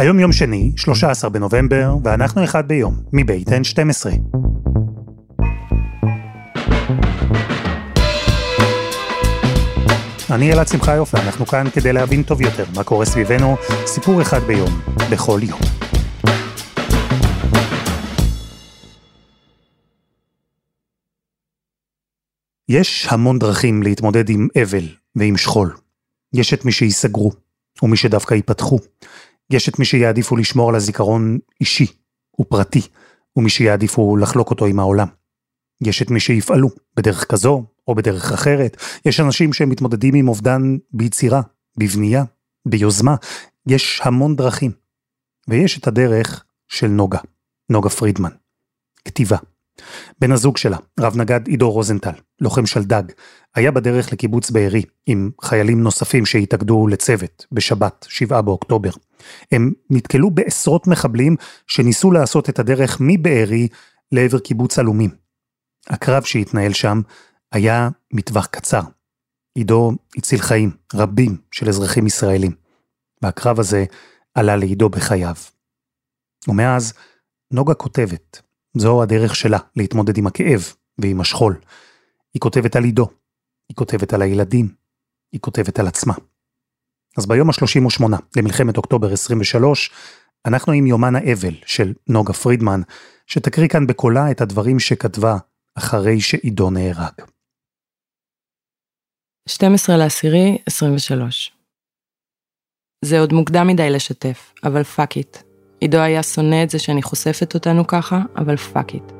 היום יום שני, 13 בנובמבר, ואנחנו אחד ביום, מבית N12. אני אלעד שמחיוף, ואנחנו כאן כדי להבין טוב יותר מה קורה סביבנו, סיפור אחד ביום, בכל יום. יש המון דרכים להתמודד עם אבל ועם שכול. יש את מי שייסגרו, ומי שדווקא ייפתחו. יש את מי שיעדיפו לשמור על הזיכרון אישי ופרטי, ומי שיעדיפו לחלוק אותו עם העולם. יש את מי שיפעלו, בדרך כזו או בדרך אחרת. יש אנשים שמתמודדים עם אובדן ביצירה, בבנייה, ביוזמה. יש המון דרכים. ויש את הדרך של נוגה, נוגה פרידמן. כתיבה. בן הזוג שלה, רב נגד עידו רוזנטל, לוחם שלדג, היה בדרך לקיבוץ בארי עם חיילים נוספים שהתאגדו לצוות בשבת, 7 באוקטובר. הם נתקלו בעשרות מחבלים שניסו לעשות את הדרך מבארי לעבר קיבוץ עלומים. הקרב שהתנהל שם היה מטווח קצר. עידו הציל חיים רבים של אזרחים ישראלים, והקרב הזה עלה לעידו בחייו. ומאז נוגה כותבת, זו הדרך שלה להתמודד עם הכאב ועם השכול. היא כותבת על עידו, היא כותבת על הילדים, היא כותבת על עצמה. אז ביום ה-38 למלחמת אוקטובר 23, אנחנו עם יומן האבל של נוגה פרידמן, שתקריא כאן בקולה את הדברים שכתבה אחרי שעידו נהרג. 12 לעשירי 23 זה עוד מוקדם מדי לשתף, אבל fuck it. עידו היה שונא את זה שאני חושפת אותנו ככה, אבל fuck it.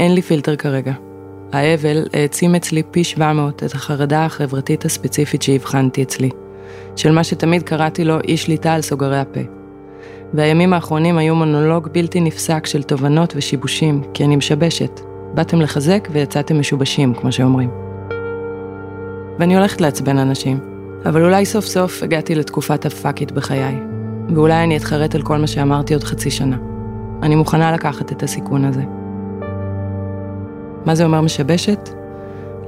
אין לי פילטר כרגע. האבל העצים אצלי פי 700 את החרדה החברתית הספציפית שהבחנתי אצלי, של מה שתמיד קראתי לו אי שליטה על סוגרי הפה. והימים האחרונים היו מונולוג בלתי נפסק של תובנות ושיבושים, כי אני משבשת. באתם לחזק ויצאתם משובשים, כמו שאומרים. ואני הולכת לעצבן אנשים, אבל אולי סוף סוף הגעתי לתקופת הפאקית בחיי, ואולי אני אתחרט על כל מה שאמרתי עוד חצי שנה. אני מוכנה לקחת את הסיכון הזה. מה זה אומר משבשת?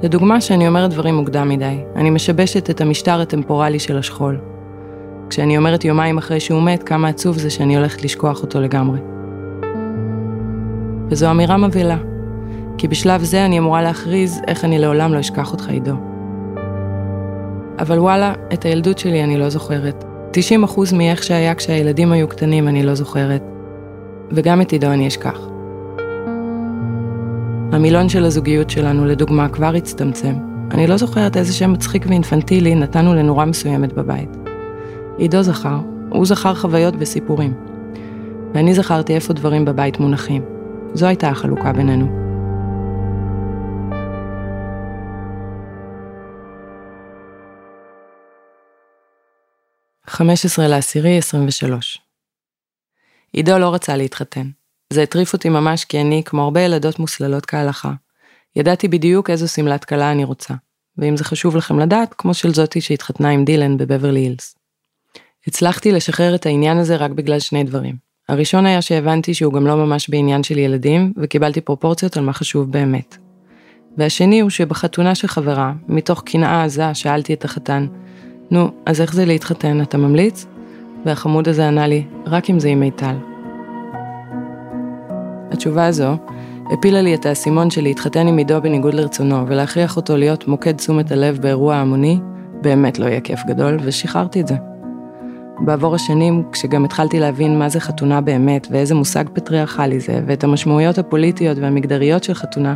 לדוגמה שאני אומרת דברים מוקדם מדי, אני משבשת את המשטר הטמפורלי של השכול. כשאני אומרת יומיים אחרי שהוא מת, כמה עצוב זה שאני הולכת לשכוח אותו לגמרי. וזו אמירה מבהילה, כי בשלב זה אני אמורה להכריז איך אני לעולם לא אשכח אותך עידו. אבל וואלה, את הילדות שלי אני לא זוכרת. 90% מאיך שהיה כשהילדים היו קטנים אני לא זוכרת. וגם את עידו אני אשכח. המילון של הזוגיות שלנו, לדוגמה, כבר הצטמצם. אני לא זוכרת איזה שם מצחיק ואינפנטילי נתנו לנורה מסוימת בבית. עידו זכר, הוא זכר חוויות וסיפורים. ואני זכרתי איפה דברים בבית מונחים. זו הייתה החלוקה בינינו. 15 לעשירי 23. עידו לא רצה להתחתן. זה הטריף אותי ממש כי אני, כמו הרבה ילדות מוסללות כהלכה, ידעתי בדיוק איזו שמלת כלה אני רוצה, ואם זה חשוב לכם לדעת, כמו של זאתי שהתחתנה עם דילן בבברלי הילס. הצלחתי לשחרר את העניין הזה רק בגלל שני דברים. הראשון היה שהבנתי שהוא גם לא ממש בעניין של ילדים, וקיבלתי פרופורציות על מה חשוב באמת. והשני הוא שבחתונה של חברה, מתוך קנאה עזה, שאלתי את החתן, נו, אז איך זה להתחתן, אתה ממליץ? והחמוד הזה ענה לי, רק אם זה עם מיטל. התשובה הזו הפילה לי את האסימון של להתחתן עם עידו בניגוד לרצונו ולהכריח אותו להיות מוקד תשומת הלב באירוע המוני, באמת לא יהיה כיף גדול, ושחררתי את זה. בעבור השנים, כשגם התחלתי להבין מה זה חתונה באמת, ואיזה מושג פטריארכלי זה, ואת המשמעויות הפוליטיות והמגדריות של חתונה,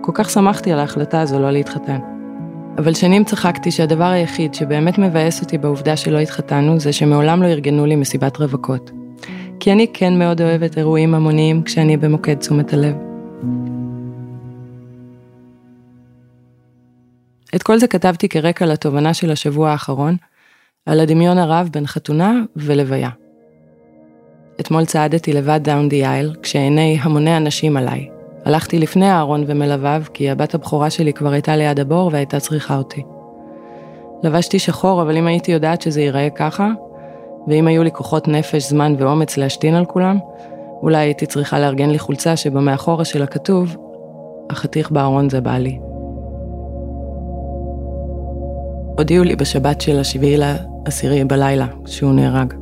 כל כך שמחתי על ההחלטה הזו לא להתחתן. אבל שנים צחקתי שהדבר היחיד שבאמת מבאס אותי בעובדה שלא התחתנו זה שמעולם לא ארגנו לי מסיבת רווקות. כי אני כן מאוד אוהבת אירועים המוניים כשאני במוקד תשומת הלב. את כל זה כתבתי כרקע לתובנה של השבוע האחרון, על הדמיון הרב בין חתונה ולוויה. אתמול צעדתי לבד דאון די אייל, כשעיני המוני אנשים עליי, הלכתי לפני אהרון ומלוויו, כי הבת הבכורה שלי כבר הייתה ליד הבור והייתה צריכה אותי. לבשתי שחור, אבל אם הייתי יודעת שזה ייראה ככה, ואם היו לי כוחות נפש, זמן ואומץ להשתין על כולם, אולי הייתי צריכה לארגן לי חולצה שבמאחורה שלה כתוב, החתיך בארון זה בעלי. הודיעו לי בשבת של השביעי לעשירי בלילה שהוא נהרג.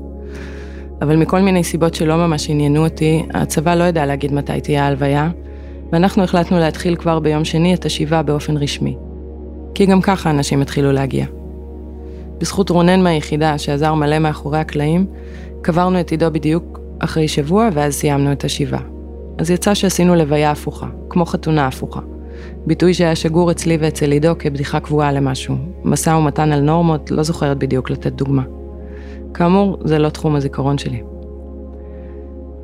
אבל מכל מיני סיבות שלא ממש עניינו אותי, הצבא לא ידע להגיד מתי תהיה ההלוויה, ואנחנו החלטנו להתחיל כבר ביום שני את השבעה באופן רשמי. כי גם ככה אנשים התחילו להגיע. בזכות רונן מהיחידה, שעזר מלא מאחורי הקלעים, קברנו את עידו בדיוק אחרי שבוע, ואז סיימנו את השבעה. אז יצא שעשינו לוויה הפוכה, כמו חתונה הפוכה. ביטוי שהיה שגור אצלי ואצל עידו כבדיחה קבועה למשהו. משא ומתן על נורמות, לא זוכרת בדיוק לתת דוגמה. כאמור, זה לא תחום הזיכרון שלי.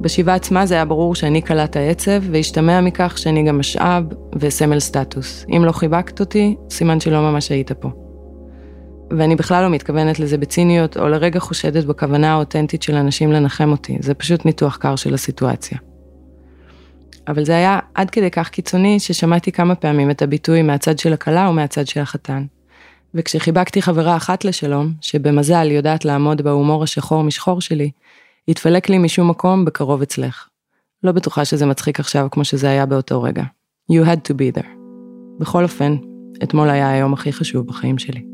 בשבעה עצמה זה היה ברור שאני קלט העצב, והשתמע מכך שאני גם משאב וסמל סטטוס. אם לא חיבקת אותי, סימן שלא ממש היית פה. ואני בכלל לא מתכוונת לזה בציניות, או לרגע חושדת בכוונה האותנטית של אנשים לנחם אותי, זה פשוט ניתוח קר של הסיטואציה. אבל זה היה עד כדי כך קיצוני, ששמעתי כמה פעמים את הביטוי מהצד של הכלה או מהצד של החתן. וכשחיבקתי חברה אחת לשלום, שבמזל יודעת לעמוד בהומור השחור משחור שלי, התפלק לי משום מקום בקרוב אצלך. לא בטוחה שזה מצחיק עכשיו כמו שזה היה באותו רגע. You had to be there. בכל אופן, אתמול היה היום הכי חשוב בחיים שלי.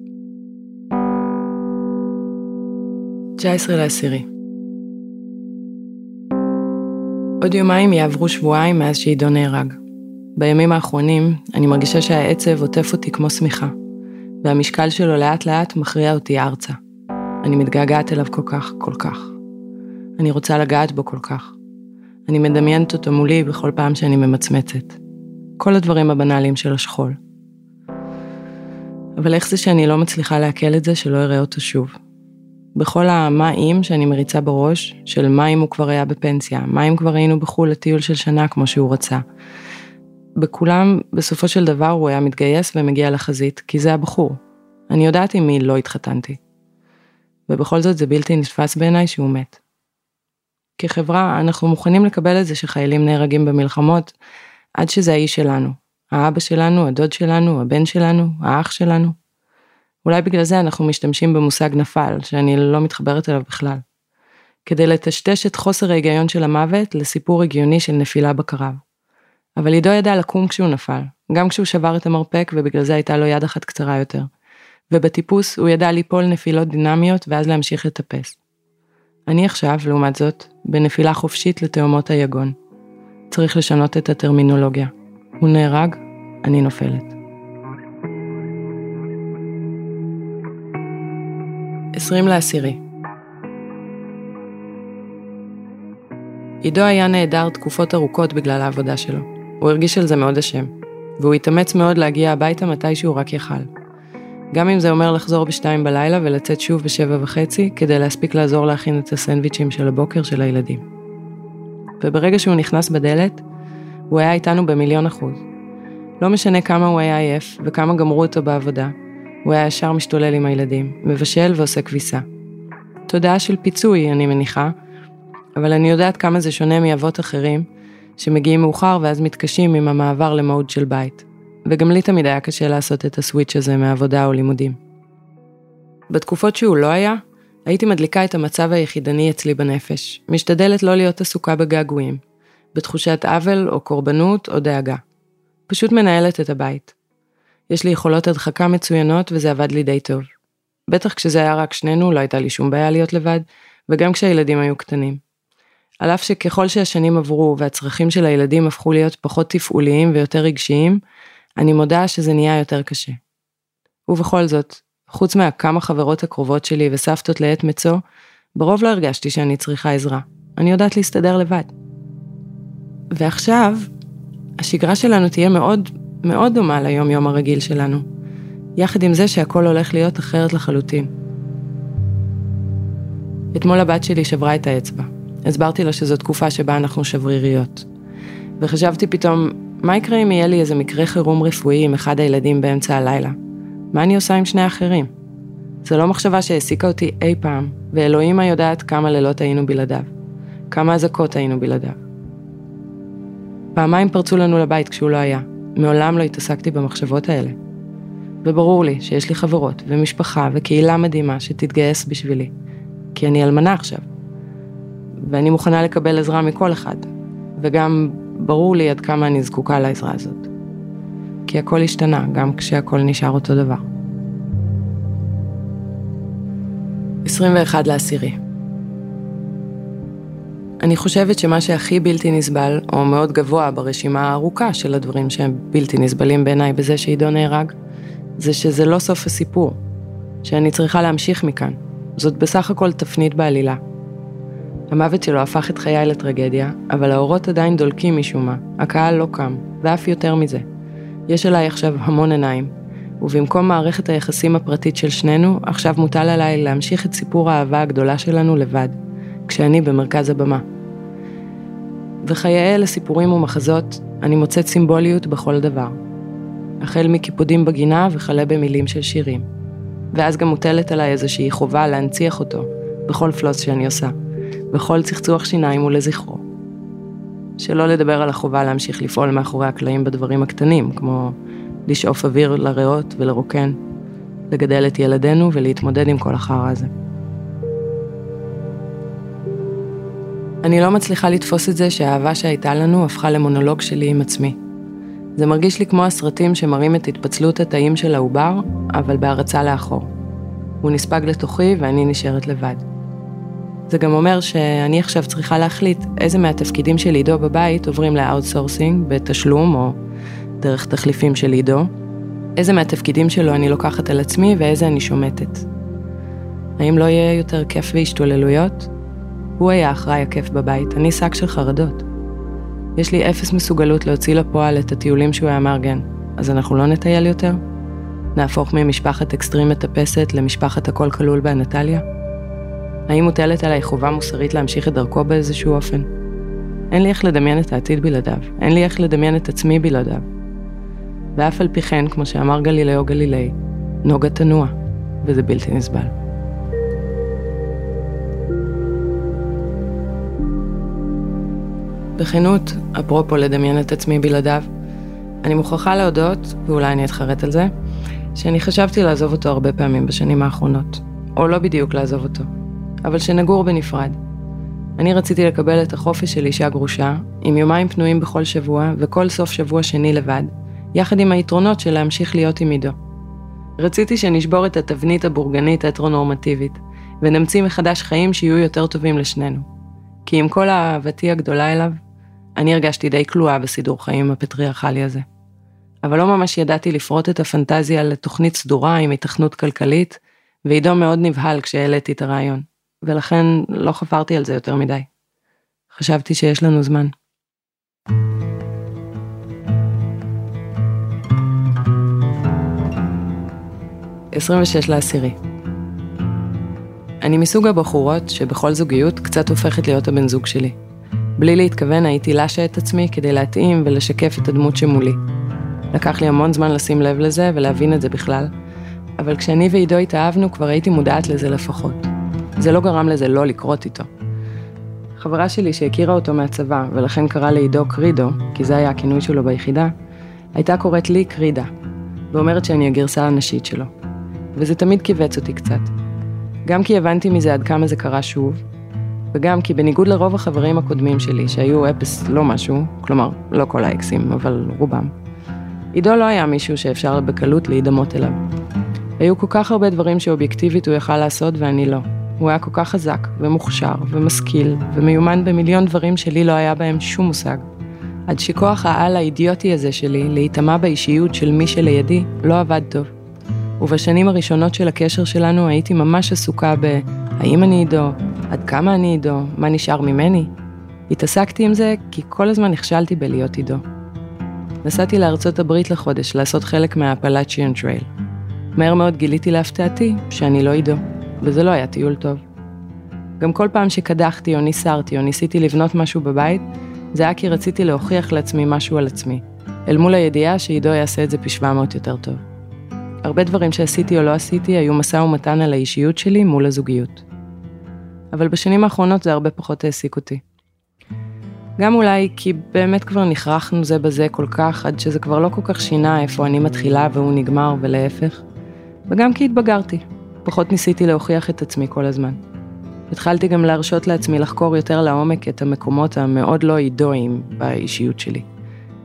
19 לעשירי. עוד יומיים יעברו שבועיים מאז שעידו נהרג. בימים האחרונים אני מרגישה שהעצב עוטף אותי כמו שמיכה, והמשקל שלו לאט לאט מכריע אותי ארצה. אני מתגעגעת אליו כל כך, כל כך. אני רוצה לגעת בו כל כך. אני מדמיינת אותו מולי בכל פעם שאני ממצמצת. כל הדברים הבנאליים של השכול. אבל איך זה שאני לא מצליחה לעכל את זה שלא אראה אותו שוב? בכל המה אם שאני מריצה בראש, של מה אם הוא כבר היה בפנסיה, מה אם כבר היינו בחו"ל לטיול של שנה כמו שהוא רצה. בכולם, בסופו של דבר הוא היה מתגייס ומגיע לחזית, כי זה הבחור. אני יודעת עם מי לא התחתנתי. ובכל זאת זה בלתי נתפס בעיניי שהוא מת. כחברה, אנחנו מוכנים לקבל את זה שחיילים נהרגים במלחמות, עד שזה האיש שלנו. האבא שלנו, הדוד שלנו, הבן שלנו, האח שלנו. אולי בגלל זה אנחנו משתמשים במושג נפל, שאני לא מתחברת אליו בכלל. כדי לטשטש את חוסר ההיגיון של המוות לסיפור הגיוני של נפילה בקרב. אבל עידו ידע לקום כשהוא נפל, גם כשהוא שבר את המרפק ובגלל זה הייתה לו יד אחת קצרה יותר. ובטיפוס הוא ידע ליפול נפילות דינמיות ואז להמשיך לטפס. אני עכשיו, לעומת זאת, בנפילה חופשית לתאומות היגון. צריך לשנות את הטרמינולוגיה. הוא נהרג, אני נופלת. 20 לעשירי. עידו היה נעדר תקופות ארוכות בגלל העבודה שלו. הוא הרגיש על זה מאוד אשם, והוא התאמץ מאוד להגיע הביתה מתי שהוא רק יכל. גם אם זה אומר לחזור בשתיים בלילה ולצאת שוב בשבע וחצי, כדי להספיק לעזור להכין את הסנדוויצ'ים של הבוקר של הילדים. וברגע שהוא נכנס בדלת, הוא היה איתנו במיליון אחוז. לא משנה כמה הוא היה עייף וכמה גמרו אותו בעבודה, הוא היה ישר משתולל עם הילדים, מבשל ועושה כביסה. תודעה של פיצוי, אני מניחה, אבל אני יודעת כמה זה שונה מאבות אחרים, שמגיעים מאוחר ואז מתקשים עם המעבר למוד של בית. וגם לי תמיד היה קשה לעשות את הסוויץ' הזה מעבודה או לימודים. בתקופות שהוא לא היה, הייתי מדליקה את המצב היחידני אצלי בנפש, משתדלת לא להיות עסוקה בגעגועים, בתחושת עוול או קורבנות או דאגה. פשוט מנהלת את הבית. יש לי יכולות הדחקה מצוינות וזה עבד לי די טוב. בטח כשזה היה רק שנינו, לא הייתה לי שום בעיה להיות לבד, וגם כשהילדים היו קטנים. על אף שככל שהשנים עברו והצרכים של הילדים הפכו להיות פחות תפעוליים ויותר רגשיים, אני מודה שזה נהיה יותר קשה. ובכל זאת, חוץ מהכמה חברות הקרובות שלי וסבתות לעת מצוא, ברוב לא הרגשתי שאני צריכה עזרה. אני יודעת להסתדר לבד. ועכשיו, השגרה שלנו תהיה מאוד מאוד דומה ליום יום הרגיל שלנו, יחד עם זה שהכל הולך להיות אחרת לחלוטין. אתמול הבת שלי שברה את האצבע. הסברתי לה שזו תקופה שבה אנחנו שבריריות. וחשבתי פתאום, מה יקרה אם יהיה לי איזה מקרה חירום רפואי עם אחד הילדים באמצע הלילה? מה אני עושה עם שני האחרים? זו לא מחשבה שהעסיקה אותי אי פעם, ואלוהימה יודעת כמה לילות היינו בלעדיו. כמה אזעקות היינו בלעדיו. פעמיים פרצו לנו לבית כשהוא לא היה, מעולם לא התעסקתי במחשבות האלה. וברור לי שיש לי חברות ומשפחה וקהילה מדהימה שתתגייס בשבילי, כי אני אלמנה עכשיו. ואני מוכנה לקבל עזרה מכל אחד, וגם ברור לי עד כמה אני זקוקה לעזרה הזאת. כי הכל השתנה, גם כשהכל נשאר אותו דבר. 21 לעשירי. אני חושבת שמה שהכי בלתי נסבל, או מאוד גבוה ברשימה הארוכה של הדברים שהם בלתי נסבלים בעיניי בזה שעידו נהרג, זה שזה לא סוף הסיפור, שאני צריכה להמשיך מכאן. זאת בסך הכל תפנית בעלילה. המוות שלו הפך את חיי לטרגדיה, אבל האורות עדיין דולקים משום מה, הקהל לא קם, ואף יותר מזה. יש עליי עכשיו המון עיניים, ובמקום מערכת היחסים הפרטית של שנינו, עכשיו מוטל עליי להמשיך את סיפור האהבה הגדולה שלנו לבד, כשאני במרכז הבמה. וחיי אלה סיפורים ומחזות, אני מוצאת סימבוליות בכל דבר. החל מקיפודים בגינה וכלה במילים של שירים. ואז גם מוטלת עליי איזושהי חובה להנציח אותו, בכל פלוס שאני עושה, בכל צחצוח שיניים ולזכרו. שלא לדבר על החובה להמשיך לפעול מאחורי הקלעים בדברים הקטנים, כמו לשאוף אוויר לריאות ולרוקן, לגדל את ילדינו ולהתמודד עם כל החרא הזה. אני לא מצליחה לתפוס את זה שהאהבה שהייתה לנו הפכה למונולוג שלי עם עצמי. זה מרגיש לי כמו הסרטים שמראים את התפצלות התאים של העובר, אבל בהרצה לאחור. הוא נספג לתוכי ואני נשארת לבד. זה גם אומר שאני עכשיו צריכה להחליט איזה מהתפקידים של עידו בבית עוברים ל outsourcing בתשלום או דרך תחליפים של עידו, איזה מהתפקידים שלו אני לוקחת על עצמי ואיזה אני שומטת. האם לא יהיה יותר כיף והשתוללויות? הוא היה אחראי הכיף בבית, אני שק של חרדות. יש לי אפס מסוגלות להוציא לפועל את הטיולים שהוא היה מארגן, אז אנחנו לא נטייל יותר? נהפוך ממשפחת אקסטרים מטפסת למשפחת הכל כלול באנטליה? האם מוטלת עליי חובה מוסרית להמשיך את דרכו באיזשהו אופן? אין לי איך לדמיין את העתיד בלעדיו, אין לי איך לדמיין את עצמי בלעדיו. ואף על פי כן, כמו שאמר גלילאו גלילי, נוגה תנוע, וזה בלתי נסבל. בכנות, אפרופו לדמיין את עצמי בלעדיו, אני מוכרחה להודות, ואולי אני אתחרט על זה, שאני חשבתי לעזוב אותו הרבה פעמים בשנים האחרונות. או לא בדיוק לעזוב אותו, אבל שנגור בנפרד. אני רציתי לקבל את החופש של אישה גרושה, עם יומיים פנויים בכל שבוע, וכל סוף שבוע שני לבד, יחד עם היתרונות של להמשיך להיות עם עידו. רציתי שנשבור את התבנית הבורגנית ההטרונורמטיבית, ונמציא מחדש חיים שיהיו יותר טובים לשנינו. כי עם כל אהבתי הגדולה אליו, אני הרגשתי די כלואה בסידור חיים הפטריארכלי הזה. אבל לא ממש ידעתי לפרוט את הפנטזיה לתוכנית סדורה עם התכנות כלכלית, ועידו מאוד נבהל כשהעליתי את הרעיון, ולכן לא חפרתי על זה יותר מדי. חשבתי שיש לנו זמן. עשרים ושש לעשירי. אני מסוג הבחורות שבכל זוגיות קצת הופכת להיות הבן זוג שלי. בלי להתכוון הייתי לשה את עצמי כדי להתאים ולשקף את הדמות שמולי. לקח לי המון זמן לשים לב לזה ולהבין את זה בכלל, אבל כשאני ועידו התאהבנו כבר הייתי מודעת לזה לפחות. זה לא גרם לזה לא לקרות איתו. חברה שלי שהכירה אותו מהצבא, ולכן קרא לעידו קרידו, כי זה היה הכינוי שלו ביחידה, הייתה קוראת לי קרידה, ואומרת שאני הגרסה הנשית שלו. וזה תמיד כיווץ אותי קצת. גם כי הבנתי מזה עד כמה זה קרה שוב, וגם כי בניגוד לרוב החברים הקודמים שלי, שהיו אפס לא משהו, כלומר, לא כל האקסים, אבל רובם, עידו לא היה מישהו שאפשר בקלות להידמות אליו. היו כל כך הרבה דברים שאובייקטיבית הוא יכל לעשות ואני לא. הוא היה כל כך חזק ומוכשר ומשכיל ומיומן במיליון דברים שלי לא היה בהם שום מושג. עד שכוח העל האידיוטי הזה שלי להיטמע באישיות של מי שלידי לא עבד טוב. ובשנים הראשונות של הקשר שלנו הייתי ממש עסוקה ב... האם אני עידו? עד כמה אני עידו? מה נשאר ממני? התעסקתי עם זה כי כל הזמן נכשלתי בלהיות עידו. נסעתי לארצות הברית לחודש לעשות חלק מה Appalachian Trail. מהר מאוד גיליתי להפתעתי שאני לא עידו, וזה לא היה טיול טוב. גם כל פעם שקדחתי או ניסרתי או ניסיתי לבנות משהו בבית, זה היה כי רציתי להוכיח לעצמי משהו על עצמי, אל מול הידיעה שעידו יעשה את זה פי 700 יותר טוב. הרבה דברים שעשיתי או לא עשיתי היו משא ומתן על האישיות שלי מול הזוגיות. אבל בשנים האחרונות זה הרבה פחות העסיק אותי. גם אולי כי באמת כבר נכרחנו זה בזה כל כך, עד שזה כבר לא כל כך שינה איפה אני מתחילה והוא נגמר ולהפך. וגם כי התבגרתי, פחות ניסיתי להוכיח את עצמי כל הזמן. התחלתי גם להרשות לעצמי לחקור יותר לעומק את המקומות המאוד לא אידואיים באישיות שלי,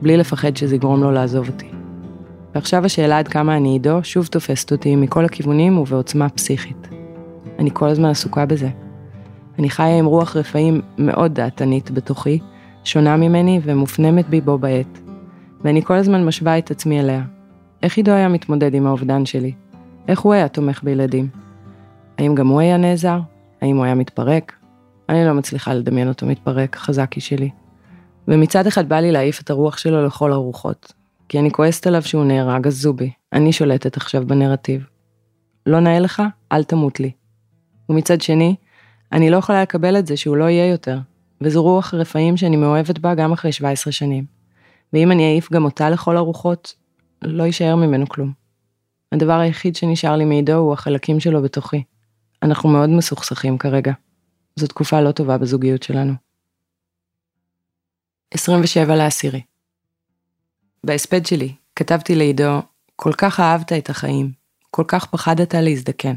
בלי לפחד שזה יגרום לו לעזוב אותי. ועכשיו השאלה עד כמה אני עידו שוב תופסת אותי מכל הכיוונים ובעוצמה פסיכית. אני כל הזמן עסוקה בזה. אני חיה עם רוח רפאים מאוד דעתנית בתוכי, שונה ממני ומופנמת בי בו בעת. ואני כל הזמן משווה את עצמי אליה. איך עידו היה מתמודד עם האובדן שלי? איך הוא היה תומך בילדים? האם גם הוא היה נעזר? האם הוא היה מתפרק? אני לא מצליחה לדמיין אותו מתפרק, חזקי שלי. ומצד אחד בא לי להעיף את הרוח שלו לכל הרוחות. כי אני כועסת עליו שהוא נהרג, אז זובי, אני שולטת עכשיו בנרטיב. לא נאה לך? אל תמות לי. ומצד שני, אני לא יכולה לקבל את זה שהוא לא יהיה יותר, וזו רוח רפאים שאני מאוהבת בה גם אחרי 17 שנים. ואם אני אעיף גם אותה לכל הרוחות, לא יישאר ממנו כלום. הדבר היחיד שנשאר לי מעידו הוא החלקים שלו בתוכי. אנחנו מאוד מסוכסכים כרגע. זו תקופה לא טובה בזוגיות שלנו. 27 לעשירי. בהספד שלי כתבתי לעידו, כל כך אהבת את החיים, כל כך פחדת להזדקן.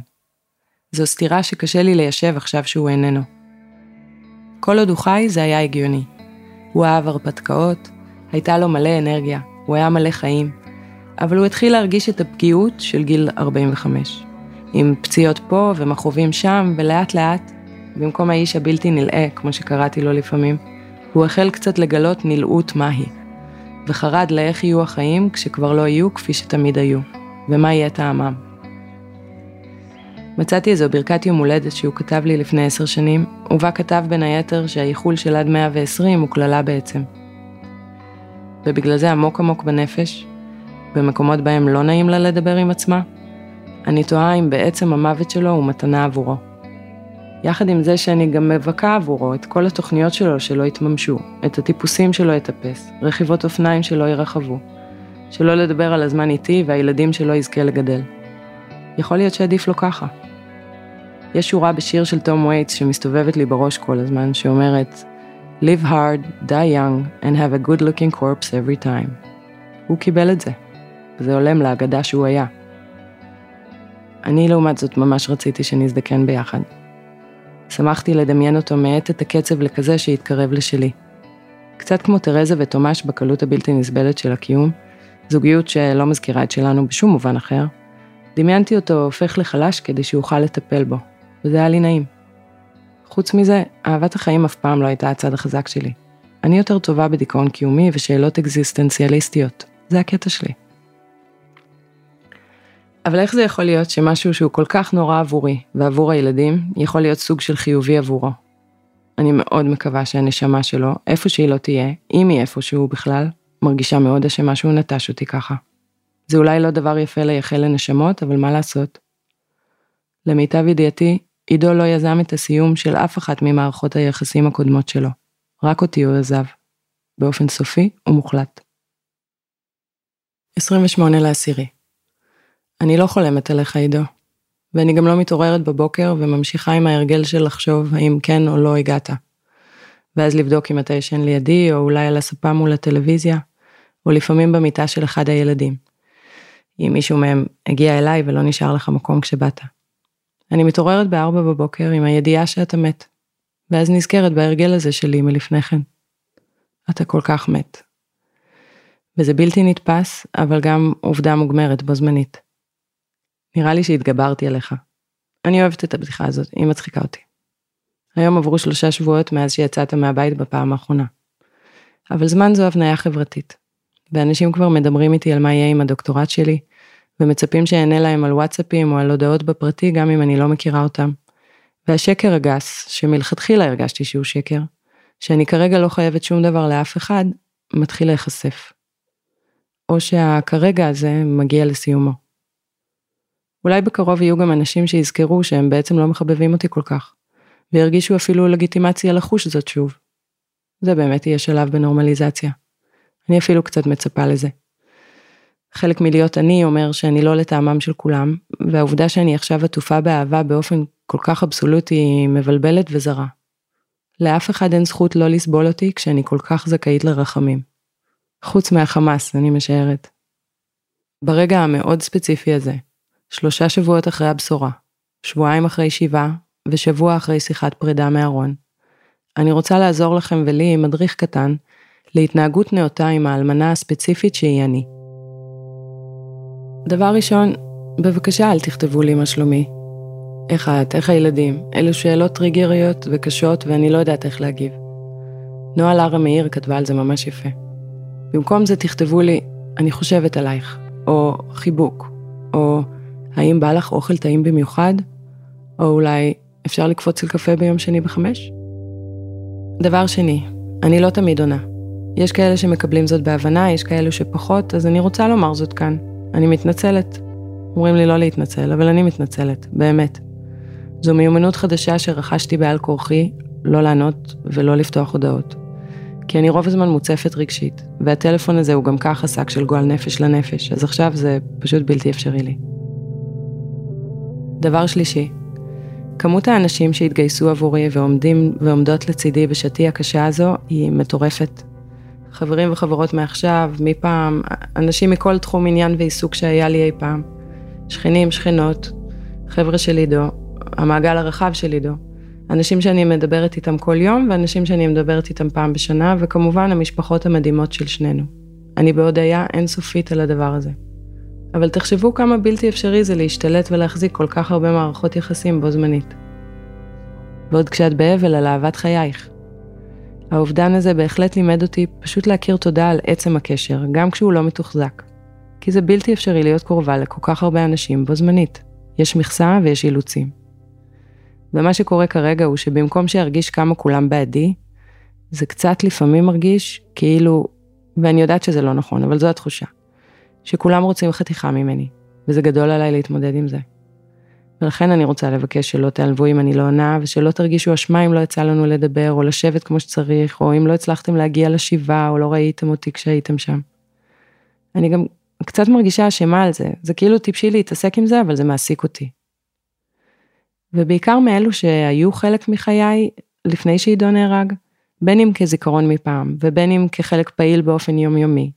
זו סתירה שקשה לי ליישב עכשיו שהוא איננו. כל עוד הוא חי זה היה הגיוני. הוא אהב הרפתקאות, הייתה לו מלא אנרגיה, הוא היה מלא חיים, אבל הוא התחיל להרגיש את הפגיעות של גיל 45. עם פציעות פה ומכאובים שם, ולאט לאט, במקום האיש הבלתי נלאה, כמו שקראתי לו לפעמים, הוא החל קצת לגלות נלאות מהי, וחרד לאיך יהיו החיים כשכבר לא יהיו כפי שתמיד היו, ומה יהיה טעמם. מצאתי איזו ברכת יום הולדת שהוא כתב לי לפני עשר שנים, ובה כתב בין היתר שהאיחול של עד 120 הוא קללה בעצם. ובגלל זה עמוק עמוק בנפש, במקומות בהם לא נעים לה לדבר עם עצמה, אני תוהה אם בעצם המוות שלו הוא מתנה עבורו. יחד עם זה שאני גם מבכה עבורו את כל התוכניות שלו שלא התממשו, את הטיפוסים שלא יטפס, רכיבות אופניים שלא ירחבו, שלא לדבר על הזמן איתי והילדים שלא יזכה לגדל. יכול להיות שעדיף לו ככה. יש שורה בשיר של תום וייטס שמסתובבת לי בראש כל הזמן, שאומרת Live hard, die young, and have a good looking corpse every time. הוא קיבל את זה, וזה הולם להגדה שהוא היה. אני לעומת זאת ממש רציתי שנזדקן ביחד. שמחתי לדמיין אותו מאט את הקצב לכזה שיתקרב לשלי. קצת כמו תרזה ותומש בקלות הבלתי נסבלת של הקיום, זוגיות שלא מזכירה את שלנו בשום מובן אחר, דמיינתי אותו הופך לחלש כדי שאוכל לטפל בו, וזה היה לי נעים. חוץ מזה, אהבת החיים אף פעם לא הייתה הצד החזק שלי. אני יותר טובה בדיכאון קיומי ושאלות אקזיסטנציאליסטיות, זה הקטע שלי. אבל איך זה יכול להיות שמשהו שהוא כל כך נורא עבורי ועבור הילדים, יכול להיות סוג של חיובי עבורו? אני מאוד מקווה שהנשמה שלו, איפה שהיא לא תהיה, אם היא איפשהו בכלל, מרגישה מאוד אשמה שהוא נטש אותי ככה. זה אולי לא דבר יפה לייחל לנשמות, אבל מה לעשות? למיטב ידיעתי, עידו לא יזם את הסיום של אף אחת ממערכות היחסים הקודמות שלו. רק אותי הוא עזב. באופן סופי ומוחלט. 28 לעשירי אני לא חולמת עליך, עידו. ואני גם לא מתעוררת בבוקר וממשיכה עם ההרגל של לחשוב האם כן או לא הגעת. ואז לבדוק אם אתה ישן לידי, או אולי על הספה מול הטלוויזיה, או לפעמים במיטה של אחד הילדים. אם מישהו מהם הגיע אליי ולא נשאר לך מקום כשבאת. אני מתעוררת בארבע בבוקר עם הידיעה שאתה מת, ואז נזכרת בהרגל הזה שלי מלפני כן. אתה כל כך מת. וזה בלתי נתפס, אבל גם עובדה מוגמרת בו זמנית. נראה לי שהתגברתי עליך. אני אוהבת את הבדיחה הזאת, היא מצחיקה אותי. היום עברו שלושה שבועות מאז שיצאת מהבית בפעם האחרונה. אבל זמן זו הבניה חברתית. ואנשים כבר מדברים איתי על מה יהיה עם הדוקטורט שלי, ומצפים שאענה להם על וואטסאפים או על הודעות בפרטי גם אם אני לא מכירה אותם. והשקר הגס, שמלכתחילה הרגשתי שהוא שקר, שאני כרגע לא חייבת שום דבר לאף אחד, מתחיל להיחשף. או שהכרגע הזה מגיע לסיומו. אולי בקרוב יהיו גם אנשים שיזכרו שהם בעצם לא מחבבים אותי כל כך, וירגישו אפילו לגיטימציה לחוש זאת שוב. זה באמת יהיה שלב בנורמליזציה. אני אפילו קצת מצפה לזה. חלק מלהיות אני אומר שאני לא לטעמם של כולם, והעובדה שאני עכשיו עטופה באהבה באופן כל כך אבסולוטי מבלבלת וזרה. לאף אחד אין זכות לא לסבול אותי כשאני כל כך זכאית לרחמים. חוץ מהחמאס, אני משערת. ברגע המאוד ספציפי הזה, שלושה שבועות אחרי הבשורה, שבועיים אחרי שיבה ושבוע אחרי שיחת פרידה מארון. אני רוצה לעזור לכם ולי עם מדריך קטן להתנהגות נאותה עם האלמנה הספציפית שהיא אני. דבר ראשון, בבקשה אל תכתבו לי מה שלומי. איך את? איך הילדים? אלו שאלות טריגריות וקשות ואני לא יודעת איך להגיב. נועה לארה מאיר כתבה על זה ממש יפה. במקום זה תכתבו לי, אני חושבת עלייך, או חיבוק, או האם בא לך אוכל טעים במיוחד, או אולי אפשר לקפוץ לקפה ביום שני בחמש? דבר שני, אני לא תמיד עונה. יש כאלה שמקבלים זאת בהבנה, יש כאלו שפחות, אז אני רוצה לומר זאת כאן. אני מתנצלת. אומרים לי לא להתנצל, אבל אני מתנצלת, באמת. זו מיומנות חדשה שרכשתי בעל כורחי, לא לענות ולא לפתוח הודעות. כי אני רוב הזמן מוצפת רגשית, והטלפון הזה הוא גם ככה שק של גועל נפש לנפש, אז עכשיו זה פשוט בלתי אפשרי לי. דבר שלישי, כמות האנשים שהתגייסו עבורי ועומדים ועומדות לצידי בשעתי הקשה הזו היא מטורפת. חברים וחברות מעכשיו, מפעם, אנשים מכל תחום עניין ועיסוק שהיה לי אי פעם. שכנים, שכנות, חבר'ה של עידו, המעגל הרחב של עידו. אנשים שאני מדברת איתם כל יום, ואנשים שאני מדברת איתם פעם בשנה, וכמובן המשפחות המדהימות של שנינו. אני בהודיה אינסופית על הדבר הזה. אבל תחשבו כמה בלתי אפשרי זה להשתלט ולהחזיק כל כך הרבה מערכות יחסים בו זמנית. ועוד כשאת באבל על אהבת חייך. האובדן הזה בהחלט לימד אותי פשוט להכיר תודה על עצם הקשר, גם כשהוא לא מתוחזק. כי זה בלתי אפשרי להיות קרובה לכל כך הרבה אנשים בו זמנית. יש מכסה ויש אילוצים. ומה שקורה כרגע הוא שבמקום שירגיש כמה כולם בעדי, זה קצת לפעמים מרגיש כאילו, ואני יודעת שזה לא נכון, אבל זו התחושה. שכולם רוצים חתיכה ממני, וזה גדול עליי להתמודד עם זה. ולכן אני רוצה לבקש שלא תעלבו אם אני לא עונה, ושלא תרגישו אשמה אם לא יצא לנו לדבר, או לשבת כמו שצריך, או אם לא הצלחתם להגיע לשבעה, או לא ראיתם אותי כשהייתם שם. אני גם קצת מרגישה אשמה על זה, זה כאילו טיפשי להתעסק עם זה, אבל זה מעסיק אותי. ובעיקר מאלו שהיו חלק מחיי לפני שעידו נהרג, בין אם כזיכרון מפעם, ובין אם כחלק פעיל באופן יומיומי,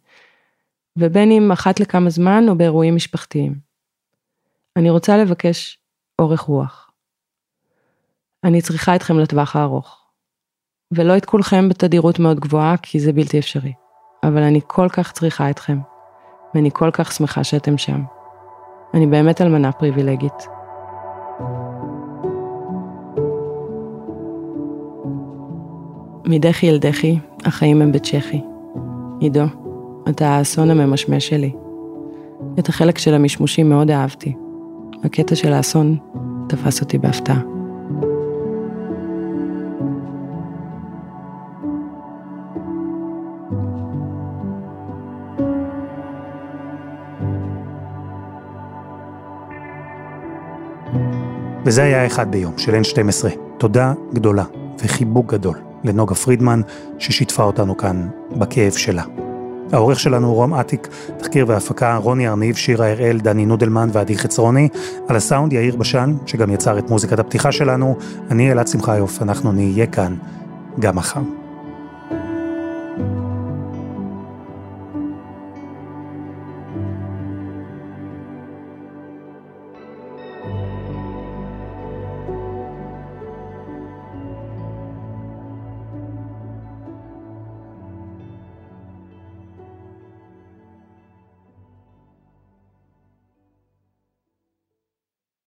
ובין אם אחת לכמה זמן או באירועים משפחתיים. אני רוצה לבקש אורך רוח. אני צריכה אתכם לטווח הארוך. ולא את כולכם בתדירות מאוד גבוהה, כי זה בלתי אפשרי. אבל אני כל כך צריכה אתכם, ואני כל כך שמחה שאתם שם. אני באמת אלמנה פריבילגית. מדחי אל דחי, החיים הם בצ'כי. עידו, אתה האסון הממשמש שלי. את החלק של המשמושים מאוד אהבתי. הקטע של האסון תפס אותי בהפתעה. וזה היה אחד ביום של N12. תודה גדולה וחיבוק גדול לנוגה פרידמן, ששיתפה אותנו כאן בכאב שלה. העורך שלנו הוא רום אטיק, תחקיר והפקה רוני ארניב, שירה הראל, דני נודלמן ועדי חצרוני. על הסאונד יאיר בשן, שגם יצר את מוזיקת הפתיחה שלנו. אני אלעד שמחיוף, אנחנו נהיה כאן גם מחר.